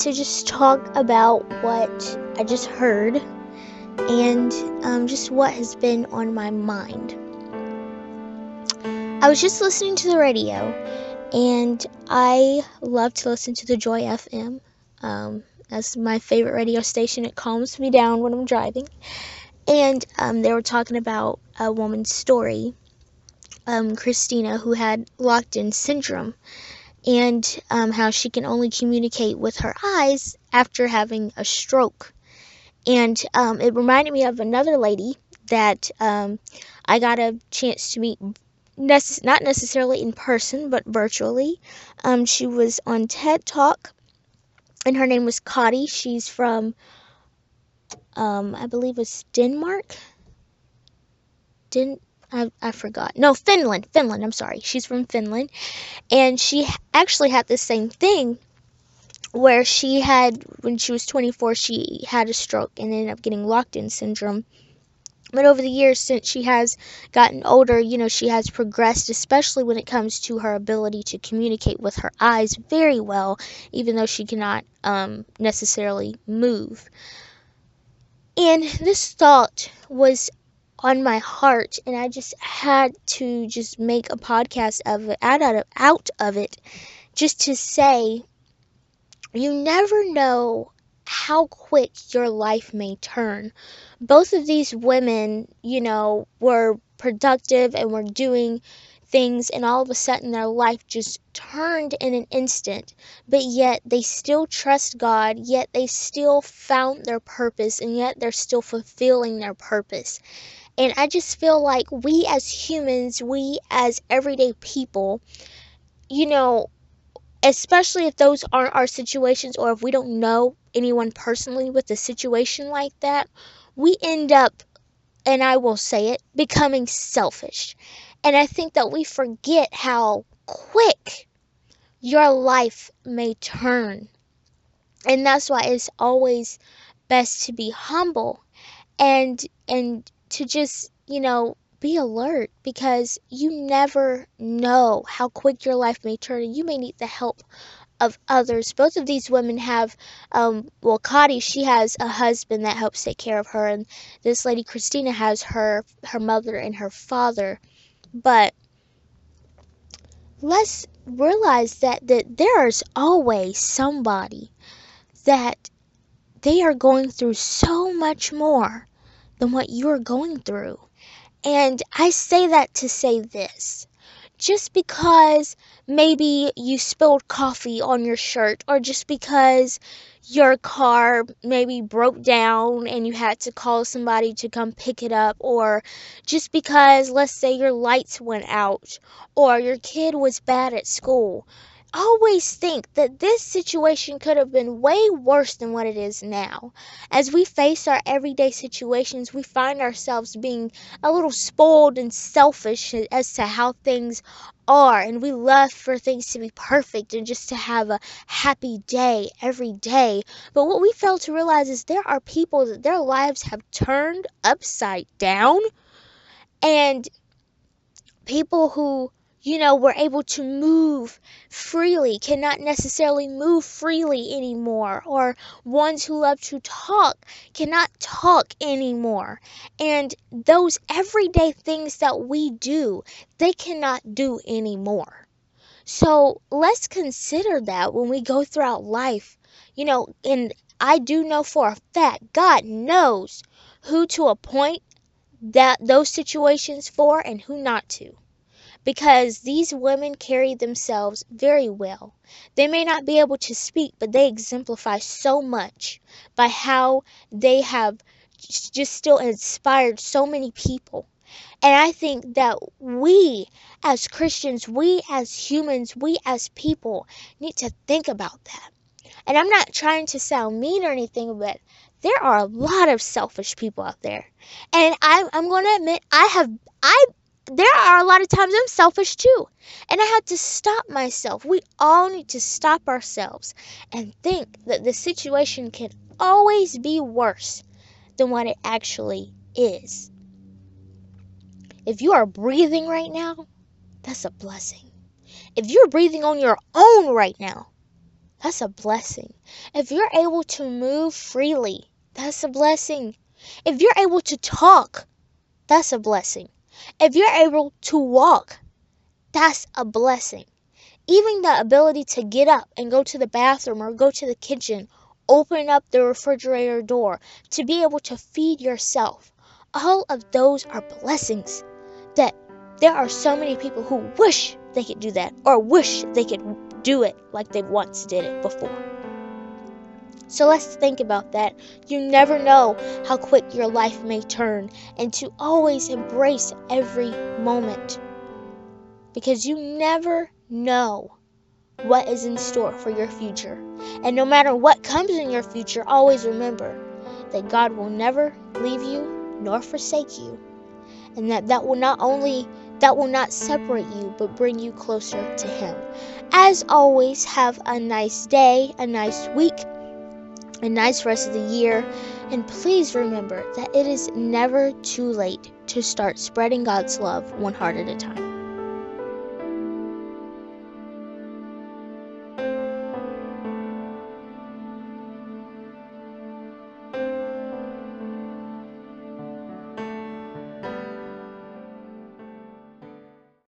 to just talk about what I just heard and um, just what has been on my mind. I was just listening to the radio, and I love to listen to the Joy FM. Um, that's my favorite radio station. It calms me down when I'm driving. And um, they were talking about a woman's story, um, Christina, who had locked in syndrome, and um, how she can only communicate with her eyes after having a stroke. And um, it reminded me of another lady that um, I got a chance to meet nece- not necessarily in person, but virtually. Um, she was on TED Talk, and her name was Kadi. She's from, um, I believe, it was Denmark. Didn't I, I forgot. No, Finland. Finland. I'm sorry. She's from Finland, and she actually had the same thing. Where she had, when she was 24, she had a stroke and ended up getting locked in syndrome but over the years, since she has gotten older, you know, she has progressed, especially when it comes to her ability to communicate with her eyes very well, even though she cannot um, necessarily move. And this thought was on my heart, and I just had to just make a podcast of it, out of, out of it, just to say, you never know how quick your life may turn. Both of these women, you know, were productive and were doing things, and all of a sudden their life just turned in an instant. But yet they still trust God, yet they still found their purpose, and yet they're still fulfilling their purpose. And I just feel like we as humans, we as everyday people, you know, especially if those aren't our situations or if we don't know anyone personally with a situation like that, we end up, and I will say it, becoming selfish. And I think that we forget how quick your life may turn. And that's why it's always best to be humble and and to just, you know, be alert because you never know how quick your life may turn and you may need the help of others. Both of these women have, um, well, Kadi, she has a husband that helps take care of her, and this lady Christina has her her mother and her father. But let's realize that that there's always somebody that they are going through so much more than what you're going through. And I say that to say this. Just because maybe you spilled coffee on your shirt, or just because your car maybe broke down and you had to call somebody to come pick it up, or just because, let's say, your lights went out, or your kid was bad at school, always think that this situation could have been way worse than what it is now. As we face our everyday situations, we find ourselves being a little spoiled and selfish as to how things are, and we love for things to be perfect and just to have a happy day every day. But what we fail to realize is there are people that their lives have turned upside down, and people who you know, were able to move freely, cannot necessarily move freely anymore, or ones who love to talk cannot talk anymore. And those everyday things that we do, they cannot do anymore. So let's consider that when we go throughout life. You know, and I do know for a fact, God knows who to appoint that those situations for and who not to because these women carry themselves very well. They may not be able to speak, but they exemplify so much by how they have just still inspired so many people. And I think that we as Christians, we as humans, we as people need to think about that. And I'm not trying to sound mean or anything, but there are a lot of selfish people out there. And I, I'm going to admit, I have, I there are a lot of times I'm selfish too. And I had to stop myself. We all need to stop ourselves and think that the situation can always be worse than what it actually is. If you are breathing right now, that's a blessing. If you're breathing on your own right now, that's a blessing. If you're able to move freely, that's a blessing. If you're able to talk, that's a blessing. If you're able to walk, that's a blessing. Even the ability to get up and go to the bathroom or go to the kitchen, open up the refrigerator door, to be able to feed yourself, all of those are blessings that there are so many people who wish they could do that or wish they could do it like they once did it before. So let's think about that. You never know how quick your life may turn, and to always embrace every moment. Because you never know what is in store for your future. And no matter what comes in your future, always remember that God will never leave you nor forsake you. And that that will not only that will not separate you but bring you closer to him. As always, have a nice day, a nice week, a nice rest of the year, and please remember that it is never too late to start spreading God's love one heart at a time.